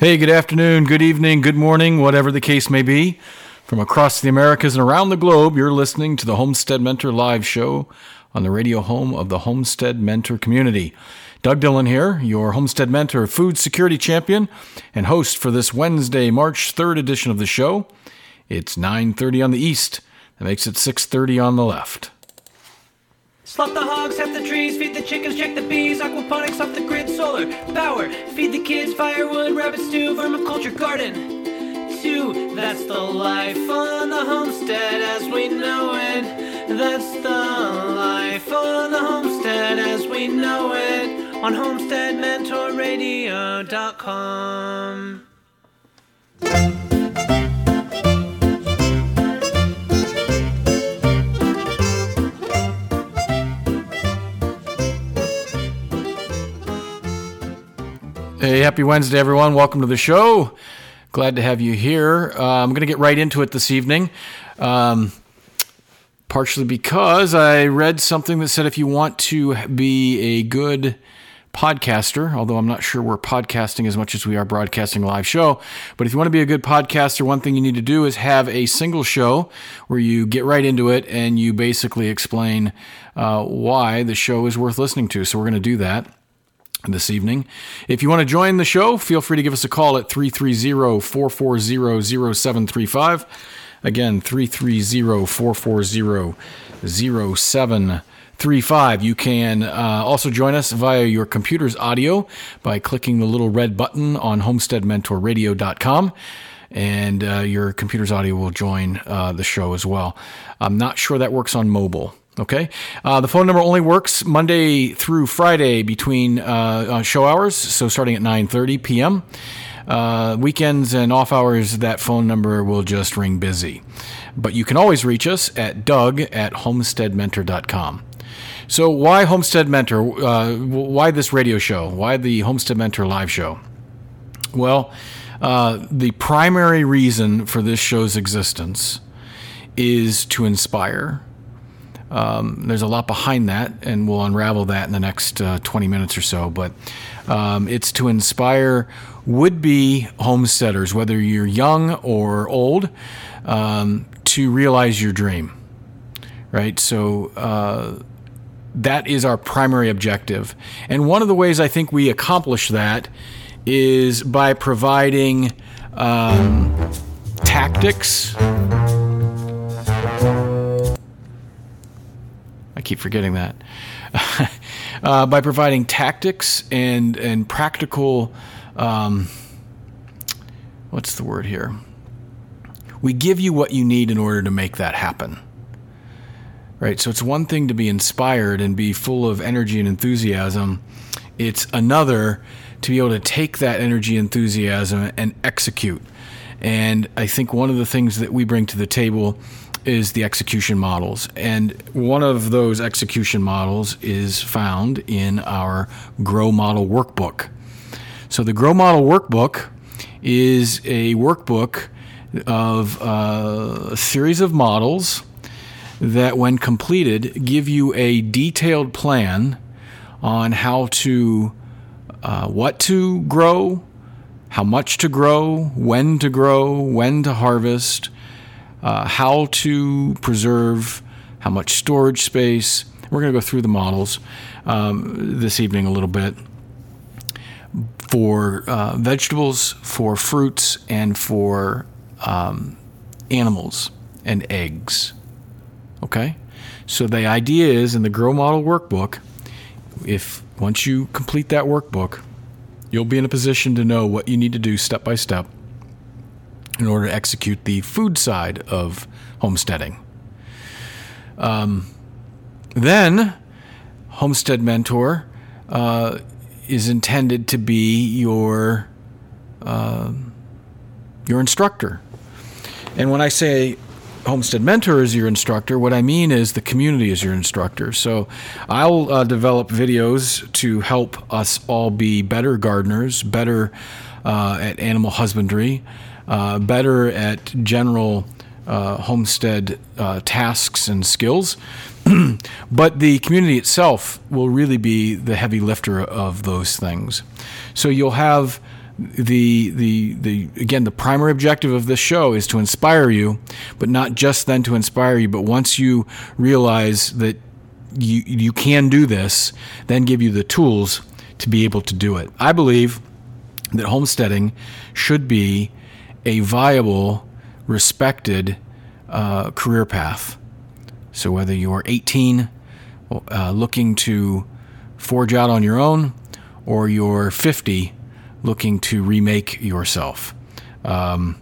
Hey, good afternoon, good evening, good morning, whatever the case may be. From across the Americas and around the globe, you're listening to the Homestead Mentor live show on the radio home of the Homestead Mentor community. Doug Dillon here, your Homestead Mentor food security champion and host for this Wednesday, March 3rd edition of the show. It's 9:30 on the east. That makes it 6:30 on the left. Slot the hogs, half the trees, feed the chickens, check the bees, aquaponics off the grid, solar power, feed the kids, firewood, rabbit stew, vermiculture garden. Two, that's the life on the homestead as we know it. That's the life on the homestead as we know it on homesteadmentorradio.com. Hey, happy Wednesday, everyone. Welcome to the show. Glad to have you here. Uh, I'm going to get right into it this evening. Um, partially because I read something that said if you want to be a good podcaster, although I'm not sure we're podcasting as much as we are broadcasting a live show, but if you want to be a good podcaster, one thing you need to do is have a single show where you get right into it and you basically explain uh, why the show is worth listening to. So we're going to do that this evening. If you want to join the show, feel free to give us a call at 330 440 0735. Again, 330 440 0735. You can uh, also join us via your computer's audio by clicking the little red button on homesteadmentorradio.com and uh, your computer's audio will join uh, the show as well. I'm not sure that works on mobile. Okay. Uh, the phone number only works Monday through Friday between uh, uh, show hours, so starting at 9:30 p.m. Uh, weekends and off hours, that phone number will just ring busy. But you can always reach us at doug at homesteadmentor.com. So, why Homestead Mentor? Uh, why this radio show? Why the Homestead Mentor live show? Well, uh, the primary reason for this show's existence is to inspire um, there's a lot behind that, and we'll unravel that in the next uh, 20 minutes or so. But um, it's to inspire would be homesteaders, whether you're young or old, um, to realize your dream. Right? So, uh, that is our primary objective. And one of the ways I think we accomplish that is by providing um, tactics I keep forgetting that. uh, by providing tactics and and practical, um, what's the word here? We give you what you need in order to make that happen. Right. So it's one thing to be inspired and be full of energy and enthusiasm. It's another to be able to take that energy, enthusiasm, and execute. And I think one of the things that we bring to the table is the execution models. And one of those execution models is found in our Grow Model Workbook. So, the Grow Model Workbook is a workbook of uh, a series of models that, when completed, give you a detailed plan on how to, uh, what to grow, how much to grow, when to grow, when to harvest uh, how to preserve, how much storage space. We're going to go through the models um, this evening a little bit for uh, vegetables, for fruits, and for um, animals and eggs. Okay? So the idea is in the Grow Model Workbook, if once you complete that workbook, you'll be in a position to know what you need to do step by step in order to execute the food side of homesteading. Um, then, Homestead Mentor uh, is intended to be your uh, your instructor. And when I say Homestead Mentor is your instructor, what I mean is the community is your instructor. So I'll uh, develop videos to help us all be better gardeners, better uh, at animal husbandry, uh, better at general uh, homestead uh, tasks and skills. but the community itself will really be the heavy lifter of those things. So you'll have the the the again the primary objective of this show is to inspire you, but not just then to inspire you, but once you realize that you you can do this, then give you the tools to be able to do it. I believe that homesteading should be a viable, respected uh, career path. So whether you're 18, uh, looking to forge out on your own, or you're 50, looking to remake yourself. Um,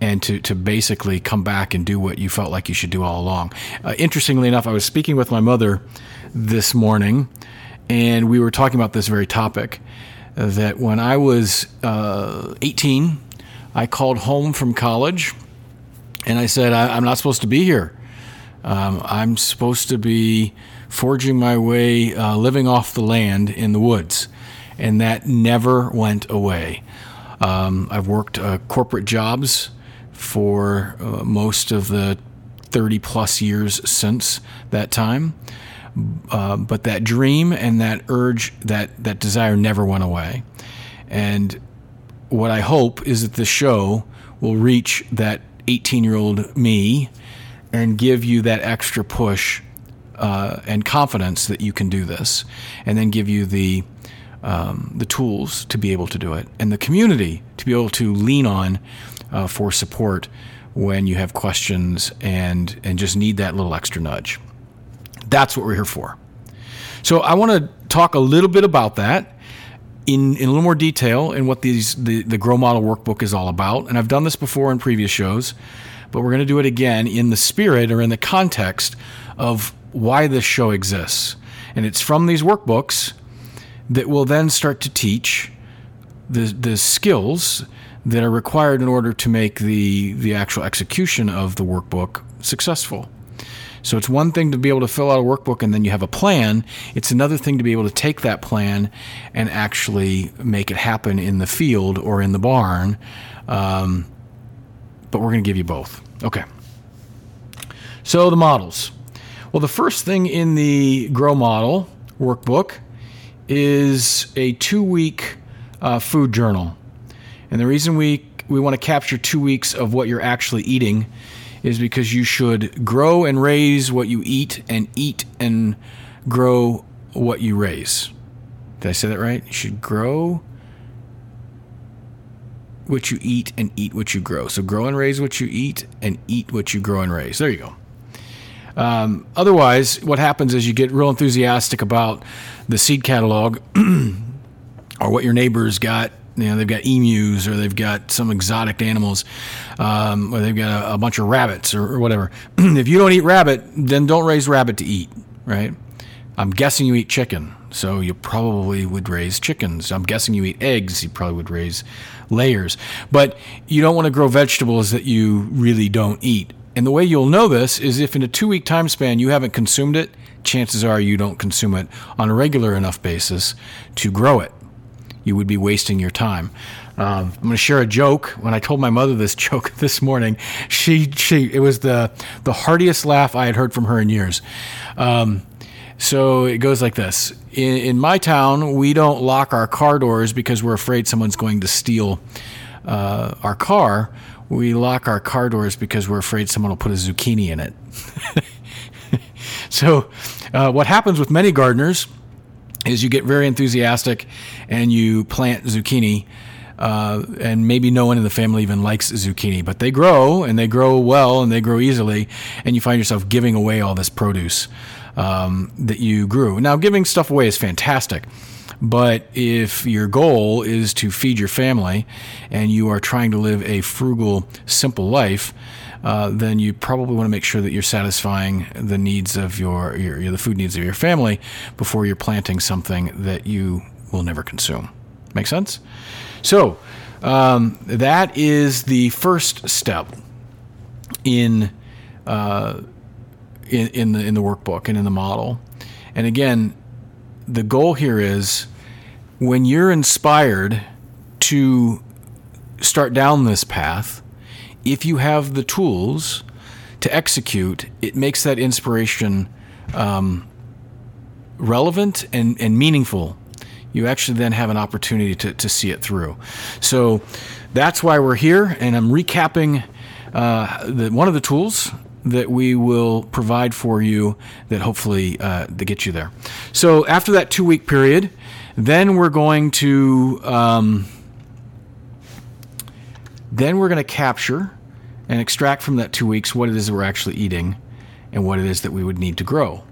and to, to basically come back and do what you felt like you should do all along. Uh, interestingly enough, I was speaking with my mother this morning, and we were talking about this very topic. That when I was uh, 18, I called home from college and I said, I, am not supposed to be here. Um, I'm supposed to be forging my way, uh, living off the land in the woods. And that never went away. Um, I've worked uh, corporate jobs for uh, most of the 30 plus years since that time. Uh, but that dream and that urge, that that desire, never went away. And what I hope is that the show will reach that 18 year old me and give you that extra push uh, and confidence that you can do this, and then give you the um, the tools to be able to do it, and the community to be able to lean on uh, for support when you have questions and and just need that little extra nudge. That's what we're here for. So I want to talk a little bit about that in, in a little more detail in what these the, the Grow Model Workbook is all about. And I've done this before in previous shows, but we're going to do it again in the spirit or in the context of why this show exists. And it's from these workbooks that will then start to teach the, the skills that are required in order to make the, the actual execution of the workbook successful. So it's one thing to be able to fill out a workbook and then you have a plan. It's another thing to be able to take that plan and actually make it happen in the field or in the barn. Um, but we're going to give you both. Okay. So the models. Well, the first thing in the Grow Model workbook is a two week uh, food journal. And the reason we, we want to capture two weeks of what you're actually eating is because you should grow and raise what you eat and eat and grow what you raise. Did I say that right? You should grow what you eat and eat what you grow. So grow and raise what you eat and eat what you grow and raise. There you go. Um, otherwise, what happens is you get real enthusiastic about the seed catalog or what your neighbors got you know they've got emus or they've got some exotic animals um, or they've got a, a bunch of rabbits or, or whatever. If you don't eat rabbit then don't raise rabbit to eat right? I'm guessing you eat chicken so you probably would raise chickens. I'm guessing you eat eggs you probably would raise layers. But you don't want to grow vegetables that you really don't eat. And the way you'll know this is if in a two week time span you haven't consumed it chances are you don't consume it on a regular enough basis to grow it you would be wasting your time. Um, I'm going to share a joke. When I told my mother this joke this morning, she she it was the the heartiest laugh I had heard from her in years. Um, so it goes like this: in, in, my town, we don't lock our car doors because we're afraid someone's going to steal uh, our car. We lock our car doors because we're afraid someone will put a zucchini in it. so, uh, what happens with many gardeners is you get very enthusiastic and you plant zucchini. Uh, and maybe no one in the family even likes zucchini, but they grow and they grow well and they grow easily, and you find yourself giving away all this produce um, that you grew. Now, giving stuff away is fantastic, but if your goal is to feed your family and you are trying to live a frugal, simple life, uh, then you probably want to make sure that you're satisfying the needs of your, your, your the food needs of your family before you're planting something that you will never consume. Make sense? So um, that is the first step in, uh, in in the in the workbook and in the model. And again, the goal here is when you're inspired to start down this path, if you have the tools to execute, it makes that inspiration um, relevant and, and meaningful you actually then have an opportunity to, to see it through. So that's why we're here, and I'm recapping uh, the, one of the tools that we will provide for you that hopefully uh, get you there. So after that two week period, then we're going to um, then we're going to capture and extract from that two weeks what it is that we're actually eating and what it is that we would need to grow.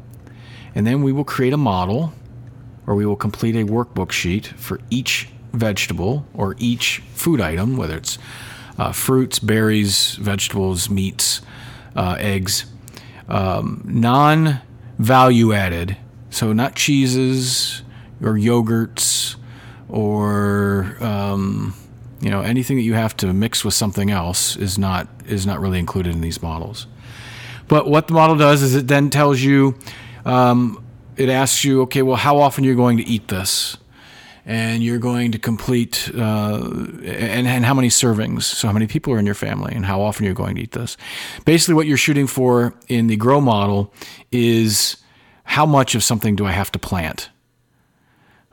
And then we will create a model or we will complete a workbook sheet for each vegetable or each food item, whether it's uh, fruits, berries, vegetables, meats, uh, eggs, um, non value added, so not cheeses or yogurts or um, you know anything that you have to mix with something else is not is not really included in these models. But what the model does is it then tells you, um, it asks you, okay, well, how often you're going to eat this, and you're going to complete, uh, and, and how many servings. So how many people are in your family, and how often you're going to eat this. Basically, what you're shooting for in the grow model is how much of something do I have to plant.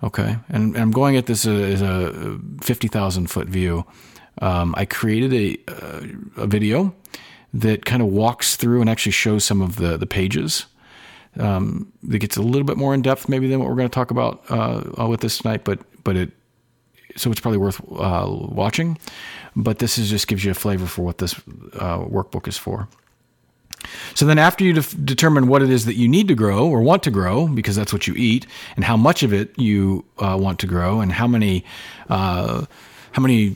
Okay, and, and I'm going at this as a 50,000 foot view. Um, I created a, uh, a video that kind of walks through and actually shows some of the, the pages. Um, that gets a little bit more in depth maybe than what we're going to talk about uh, with this tonight, but but it so it's probably worth uh, watching. But this is just gives you a flavor for what this uh, workbook is for. So then, after you def- determine what it is that you need to grow or want to grow, because that's what you eat, and how much of it you uh, want to grow, and how many uh, how many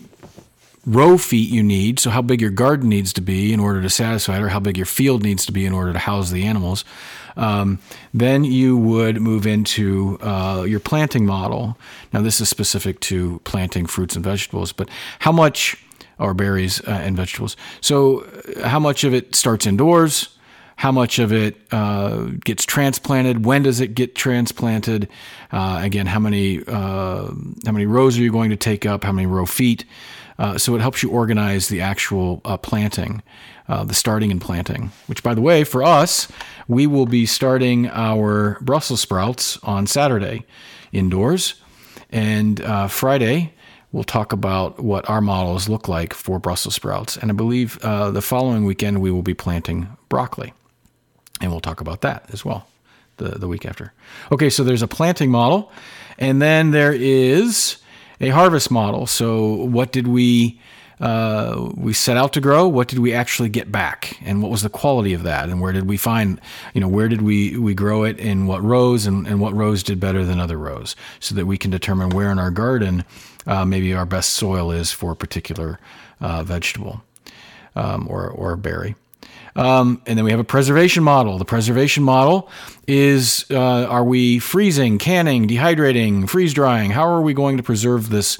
row feet you need, so how big your garden needs to be in order to satisfy it, or how big your field needs to be in order to house the animals, um, then you would move into uh, your planting model. Now, this is specific to planting fruits and vegetables, but how much, or berries uh, and vegetables, so uh, how much of it starts indoors? How much of it uh, gets transplanted, when does it get transplanted, uh, again, how many uh, how many rows are you going to take up, how many row feet. Uh, so it helps you organize the actual uh, planting, uh, the starting and planting. Which, by the way, for us, we will be starting our Brussels sprouts on Saturday indoors, and Friday we'll talk about what our models look like for Brussels sprouts. And I believe uh, the following weekend we will be planting broccoli and we'll talk about that as well the, the week after. Okay, so there's a planting model, and then there is a harvest model. So what did we uh, we set out to grow? What did we actually get back, and what was the quality of that, and where did we find you know where did we we grow it in what rows, and, and what rows did better than other rows, so that we can determine where in our garden uh, maybe our best soil is for a particular uh, vegetable um, or or berry. Um, and then we have a preservation model. The preservation model is uh, are we freezing, canning, dehydrating, freeze drying? How are we going to preserve this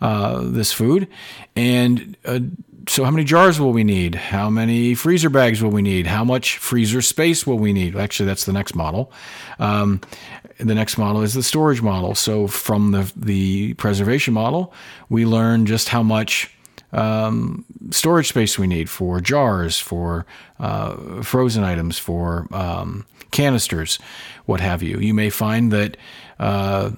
uh, this food? And uh, so, how many jars will we need? How many freezer bags will we need? How much freezer space will we need? Actually, that's the next model. Um, the next model is the storage model. So, from the the preservation model, we learn just how much um, storage space we need for jars, for uh, frozen items, for um, canisters, what have you. You may find that uh,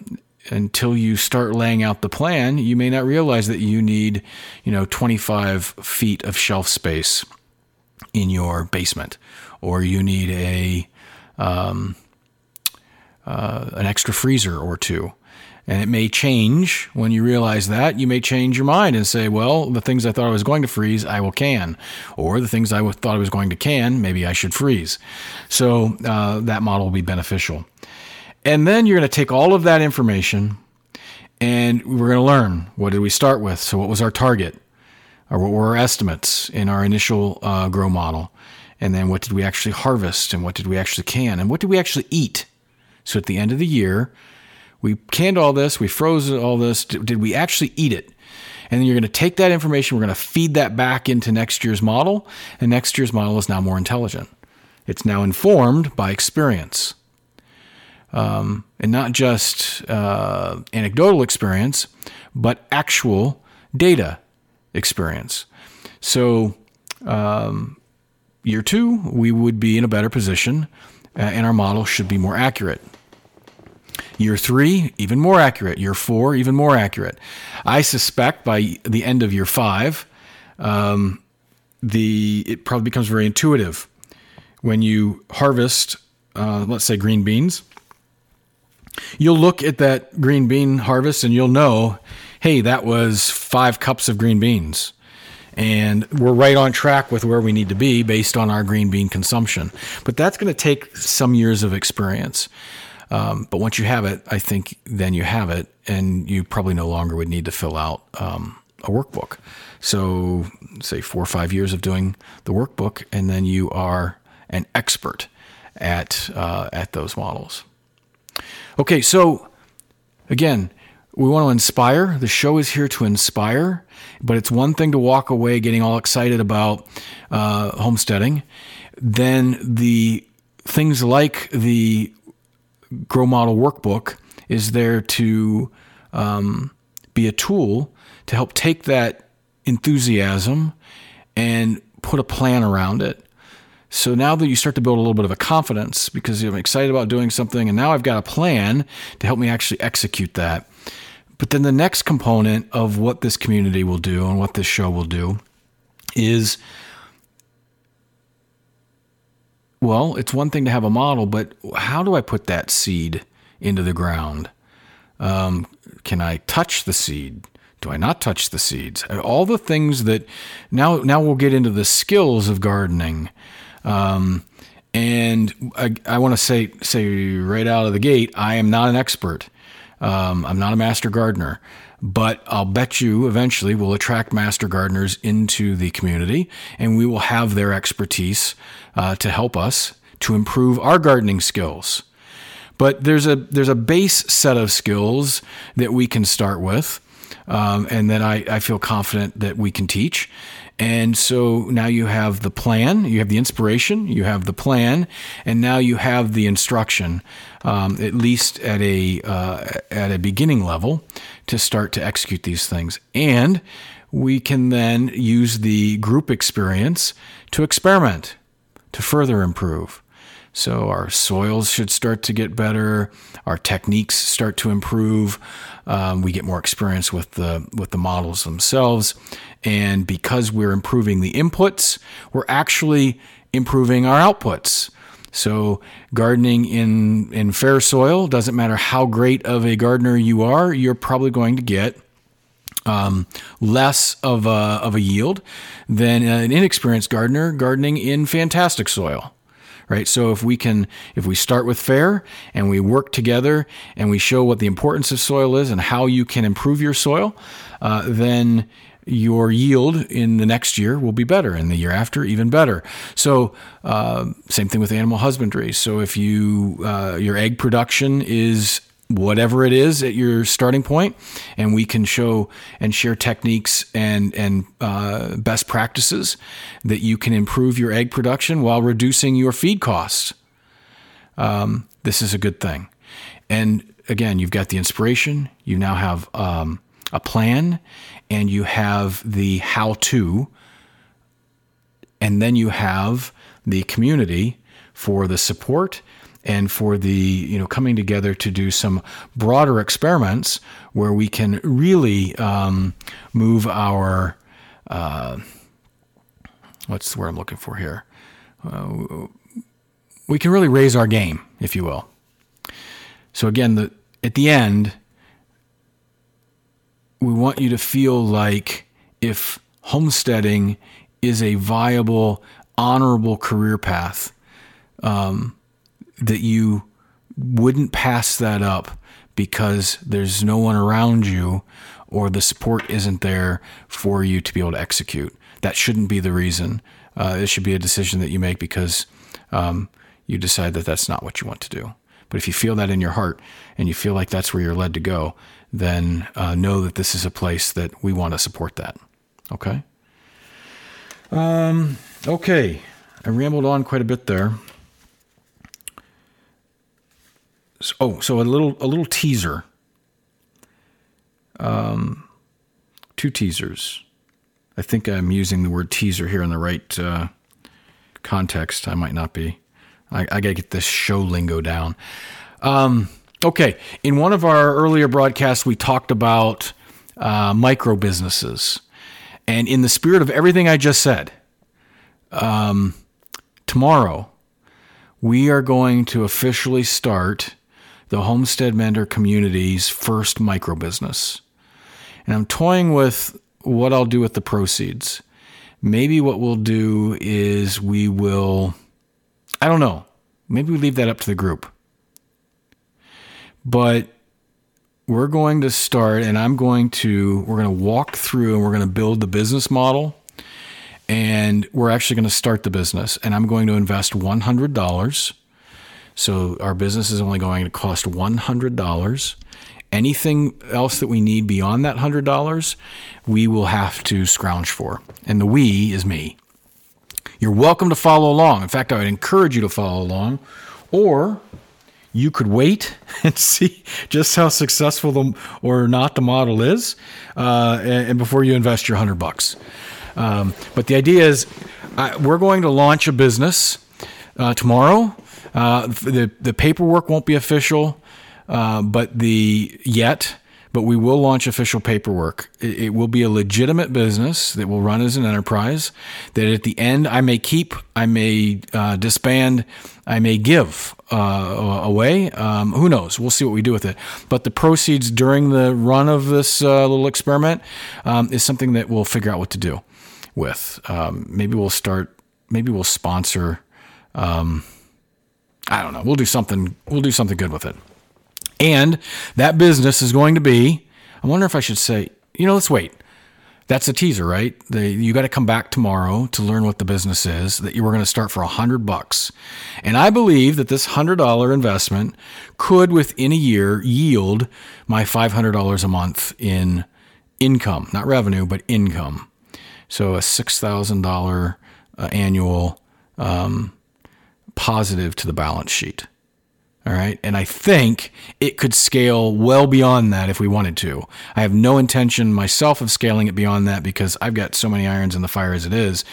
until you start laying out the plan, you may not realize that you need, you know, 25 feet of shelf space in your basement, or you need a um, uh, an extra freezer or two. And it may change when you realize that. You may change your mind and say, well, the things I thought I was going to freeze, I will can. Or the things I thought I was going to can, maybe I should freeze. So uh, that model will be beneficial. And then you're going to take all of that information and we're going to learn what did we start with? So, what was our target? Or what were our estimates in our initial uh, grow model? And then what did we actually harvest? And what did we actually can? And what did we actually eat? So, at the end of the year, we canned all this, we froze all this. Did we actually eat it? And then you're going to take that information, we're going to feed that back into next year's model, and next year's model is now more intelligent. It's now informed by experience. Um, and not just uh, anecdotal experience, but actual data experience. So, um, year two, we would be in a better position, uh, and our model should be more accurate. Year three, even more accurate. Year four, even more accurate. I suspect by the end of year five, um, the it probably becomes very intuitive when you harvest, uh, let's say, green beans. You'll look at that green bean harvest and you'll know, hey, that was five cups of green beans and we're right on track with where we need to be based on our green bean consumption. But that's going to take some years of experience. Um, but once you have it, I think then you have it, and you probably no longer would need to fill out um, a workbook. So, say four or five years of doing the workbook, and then you are an expert at uh, at those models. Okay, so again, we want to inspire. The show is here to inspire, but it's one thing to walk away getting all excited about uh, homesteading. Then the things like the Grow Model Workbook is there to um, be a tool to help take that enthusiasm and put a plan around it. So now that you start to build a little bit of a confidence because I'm excited about doing something and now I've got a plan to help me actually execute that but then the next component of what this community will do and what this show will do is well, it's one thing to have a model, but how do I put that seed into the ground? Um, can I touch the seed? Do I not touch the seeds? All the things that now now we'll get into the skills of gardening. Um, and I, I want to say say right out of the gate, I am not an expert. Um, I'm not a master gardener, but I'll bet you eventually we'll attract master gardeners into the community and we will have their expertise uh, to help us to improve our gardening skills. But there's a there's a base set of skills that we can start with, um, and that I, I feel confident that we can teach. And so now you have the plan, you have the inspiration, you have the plan, and now you have the instruction, um, at least at a uh, at a beginning level, to start to execute these things. And we can then use the group experience to experiment, to further improve. So our soils should start to get better. Our techniques start to improve. Um, we get more experience with the with the models themselves, and because we're improving the inputs, we're actually improving our outputs. So gardening in in fair soil doesn't matter how great of a gardener you are, you're probably going to get um, less of a, of a yield than an inexperienced gardener gardening in fantastic soil right? So if we can, if we start with fair and we work together and we show what the importance of soil is and how you can improve your soil, uh, then your yield in the next year will be better and the year after even better so uh, same thing with animal husbandry so if you uh, your egg production is whatever it is at your starting point, and we can show and share techniques and and uh, best practices that you can improve your egg production while reducing your feed costs. Um, this is a good thing, and again, you've got the inspiration. You now have um, a plan, and you have the how-to, and then you have the community for the support and for the you know coming together to do some broader experiments where we can really um, move our uh, what's the word I'm looking for here. Uh, we can really raise our game, if you will. So again, the at the end, we want you to feel like if homesteading is a viable, honorable career path. Um, that you wouldn't pass that up because there's no one around you or the support isn't there for you to be able to execute. That shouldn't be the reason. Uh, it should be a decision that you make because um, you decide that that's not what you want to do. But if you feel that in your heart and you feel like that's where you're led to go, then uh, know that this is a place that we want to support that. Okay? Um, okay. I rambled on quite a bit there. Oh, so a little a little teaser. Um, two teasers. I think I'm using the word teaser here in the right uh, context. I might not be. I, I got to get this show lingo down. Um, Okay. In one of our earlier broadcasts, we talked about uh, micro businesses. And in the spirit of everything I just said, um, tomorrow we are going to officially start the Homestead Mentor community's first micro business. And I'm toying with what I'll do with the proceeds. Maybe what we'll do is we will, I don't know, maybe we leave that up to the group. But we're going to start, and I'm going to, we're going to walk through and we're going to build the business model. And we're actually going to start the business, and I'm going to invest $100. So our business is only going to cost $100. Anything else that we need beyond that $100, we will have to scrounge for. And the we is me. You're welcome to follow along. In fact, I would encourage you to follow along. Or you could wait and see just how successful the, or not the model is, uh, and, and, before you invest your hundred bucks. Um, but the idea is, uh, we're going to launch a business uh, tomorrow. Uh, the the paperwork won't be official, uh, but the yet but we will launch official paperwork. It, it, will be a legitimate business that will run as an enterprise. That at the end, I may keep, I may uh, disband, I may give uh, away. Um, who knows? We'll see what we do with it. But the proceeds during the run of this uh, little experiment um, is something that we'll figure out what to do with. Um, maybe we'll start. Maybe we'll sponsor. Um, I don't know. We'll do something. We'll do something good with it. And that business is going to be, I wonder if I should say, you know, let's wait. That's a teaser, right? The, you got to come back tomorrow to learn what the business is that you were going to start for a hundred bucks. And I believe that this hundred dollar investment could within a year yield my $500 a month in income, not revenue, but income. So a $6,000 uh, annual um, positive to the balance sheet. All right. And I think it could scale well beyond that if we wanted to. I have no intention myself of scaling it beyond that because I've got so many irons in the fire as it is.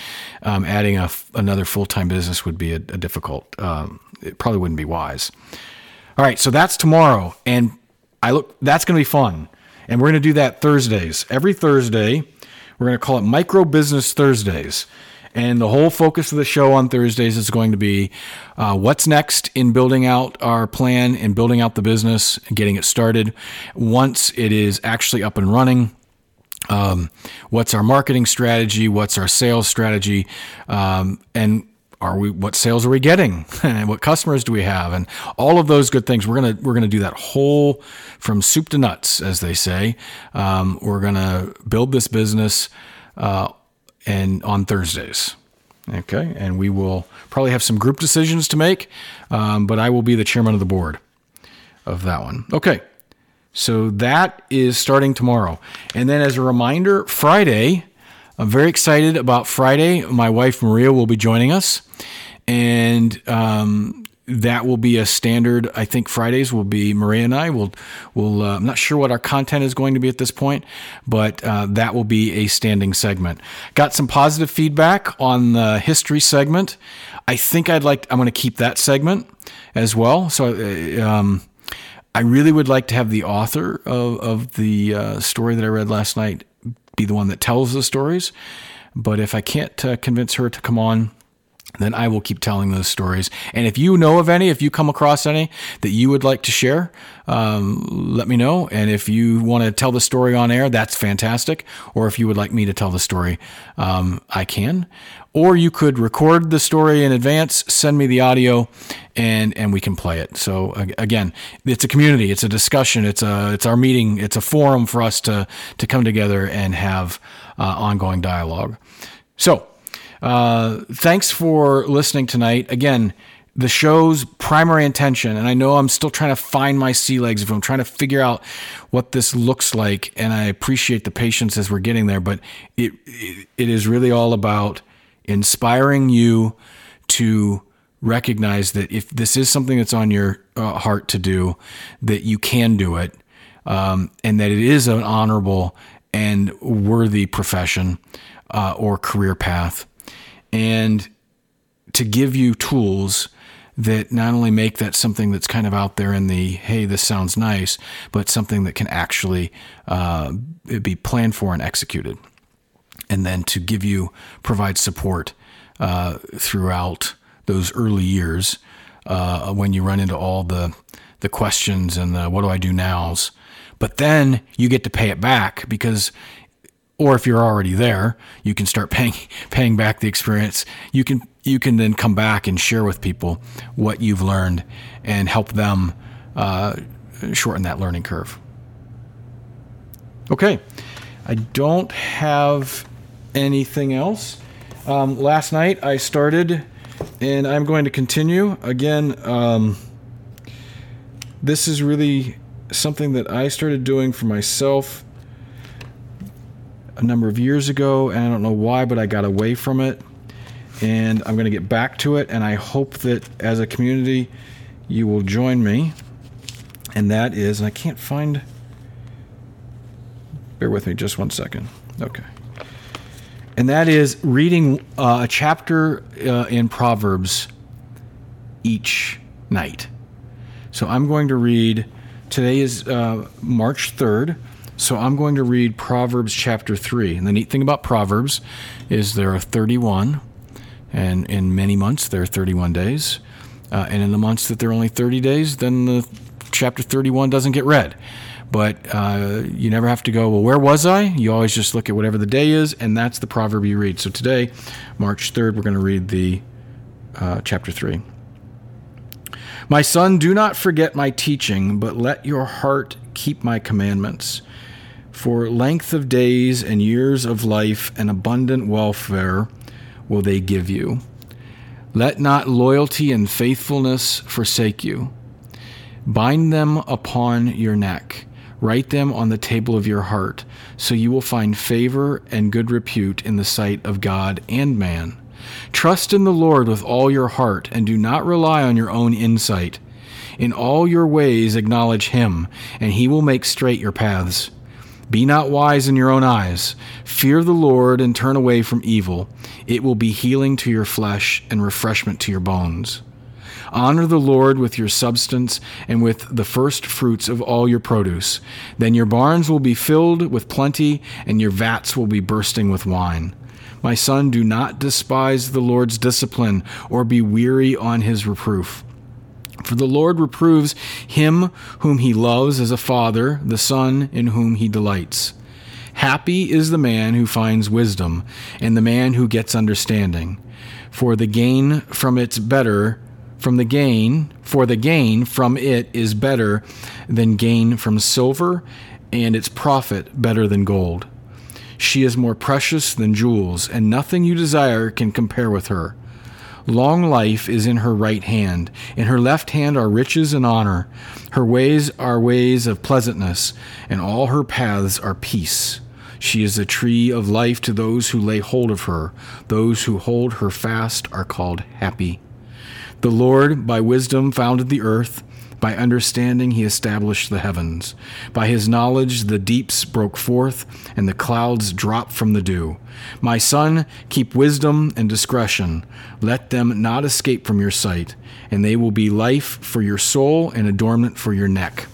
Um, adding another full time business would be a, a difficult, um, it probably wouldn't be wise. All right. So that's tomorrow. And I look, that's going to be fun. And we're going to do that Thursdays. Every Thursday, we're going to call it Micro Business Thursdays. And the whole focus of the show on Thursdays is going to be uh, what's next in building out our plan and building out the business and getting it started. Once it is actually up and running, um, what's our marketing strategy? What's our sales strategy? Um, and are we what sales are we getting and what customers do we have and all of those good things we're gonna we're gonna do that whole from soup to nuts as they say um, we're gonna build this business uh, and on Thursdays. Okay, and we will probably have some group decisions to make, um, but I will be the chairman of the board of that one. Okay, so that is starting tomorrow. And then as a reminder, Friday, I'm very excited about Friday. My wife Maria will be joining us. And um, that will be a standard. I think Fridays will be Maria and I will will. Uh, I'm not sure what our content is going to be at this point, but uh, that will be a standing segment. Got some positive feedback on the history segment. I think I'd like. I'm going to keep that segment as well. So. Uh, um, I really would like to have the author of, of the uh, story that I read last night be the one that tells the stories. But if I can't uh, convince her to come on, then I will keep telling those stories. And if you know of any, if you come across any that you would like to share, um, let me know. And if you want to tell the story on air, that's fantastic. Or if you would like me to tell the story, um, I can. Or you could record the story in advance, send me the audio, and and we can play it. So again, it's a community, it's a discussion, it's a it's our meeting, it's a forum for us to to come together and have uh, ongoing dialogue. So uh, thanks for listening tonight. Again, the show's primary intention, and I know I'm still trying to find my sea legs if I'm trying to figure out what this looks like, and I appreciate the patience as we're getting there, but it, it, it is really all about inspiring you to recognize that if this is something that's on your uh, heart to do, that you can do it, um, and that it is an honorable and worthy profession uh, or career path and to give you tools that not only make that something that's kind of out there in the hey this sounds nice but something that can actually uh, be planned for and executed. And then to give you provide support uh, throughout those early years uh, when you run into all the the questions and the what do I do nows? But then you get to pay it back because or if you're already there, you can start paying paying back the experience. You can you can then come back and share with people what you've learned and help them uh, shorten that learning curve. Okay, I don't have anything else. Um, last night I started, and I'm going to continue again. Um, this is really something that I started doing for myself a number of years ago, and I don't know why, but I got away from it. And I'm going to get back to it, and I hope that as a community, you will join me. And that is, and I can't find. Bear with me just one second. Okay. And that is reading uh, a chapter uh, in Proverbs each night. So I'm going to read, today is uh, March 3rd. So I'm going to read Proverbs chapter 3. And the neat thing about Proverbs is there are 31, and in many months there are 31 days. Uh, and in the months that there are only 30 days, then the chapter 31 doesn't get read. But uh, you never have to go, well, where was I? You always just look at whatever the day is, and that's the proverb you read. So today, March 3rd, we're going to read the uh, chapter 3. My son, do not forget my teaching, but let your heart keep my commandments. For length of days and years of life and abundant welfare will they give you. Let not loyalty and faithfulness forsake you. Bind them upon your neck, write them on the table of your heart, so you will find favor and good repute in the sight of God and man. Trust in the Lord with all your heart, and do not rely on your own insight. In all your ways acknowledge him, and he will make straight your paths. Be not wise in your own eyes. Fear the Lord and turn away from evil. It will be healing to your flesh and refreshment to your bones. Honor the Lord with your substance and with the first fruits of all your produce. Then your barns will be filled with plenty, and your vats will be bursting with wine. My son, do not despise the Lord's discipline or be weary on his reproof. For the Lord reproves him whom he loves as a father, the son in whom he delights. Happy is the man who finds wisdom, and the man who gets understanding. For the gain from its better, from the gain, for the gain from it is better than gain from silver, and its profit better than gold. She is more precious than jewels, and nothing you desire can compare with her. Long life is in her right hand. In her left hand are riches and honor. Her ways are ways of pleasantness, and all her paths are peace. She is a tree of life to those who lay hold of her. Those who hold her fast are called happy. The Lord, by wisdom, founded the earth. By understanding, he established the heavens. By his knowledge, the deeps broke forth, and the clouds dropped from the dew. My son, keep wisdom and discretion. Let them not escape from your sight, and they will be life for your soul and adornment for your neck.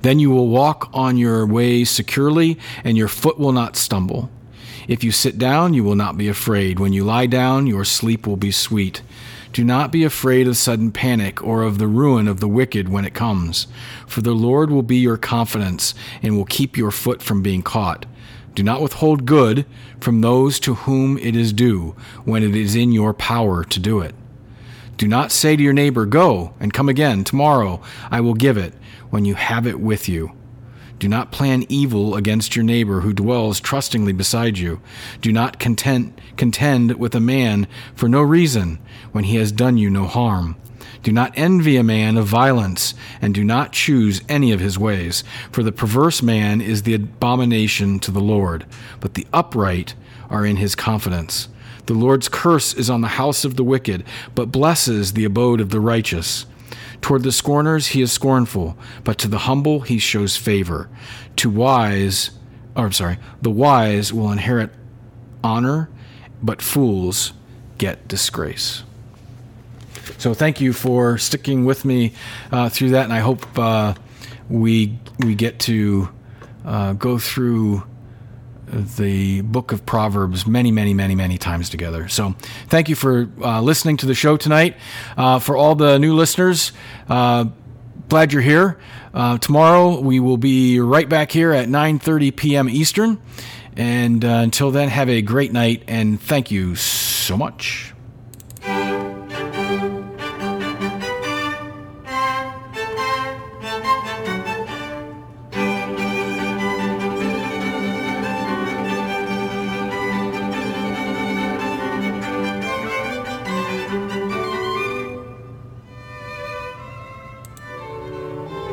Then you will walk on your way securely, and your foot will not stumble. If you sit down, you will not be afraid. When you lie down, your sleep will be sweet. Do not be afraid of sudden panic or of the ruin of the wicked when it comes, for the Lord will be your confidence and will keep your foot from being caught. Do not withhold good from those to whom it is due when it is in your power to do it. Do not say to your neighbor, Go and come again tomorrow, I will give it, when you have it with you. Do not plan evil against your neighbor who dwells trustingly beside you. Do not content, contend with a man for no reason when he has done you no harm. Do not envy a man of violence, and do not choose any of his ways, for the perverse man is the abomination to the Lord, but the upright are in his confidence. The Lord's curse is on the house of the wicked, but blesses the abode of the righteous. Toward the scorners he is scornful, but to the humble he shows favor. To wise, or I'm sorry, the wise will inherit honor, but fools get disgrace. So thank you for sticking with me uh, through that, and I hope uh, we we get to uh, go through the book of Proverbs many, many, many, many times together. So, thank you for uh, listening to the show tonight. Uh, for all the new listeners, uh, glad you're here. Uh, tomorrow we will be right back here at 9:30 p.m. Eastern. And uh, until then, have a great night and thank you so much.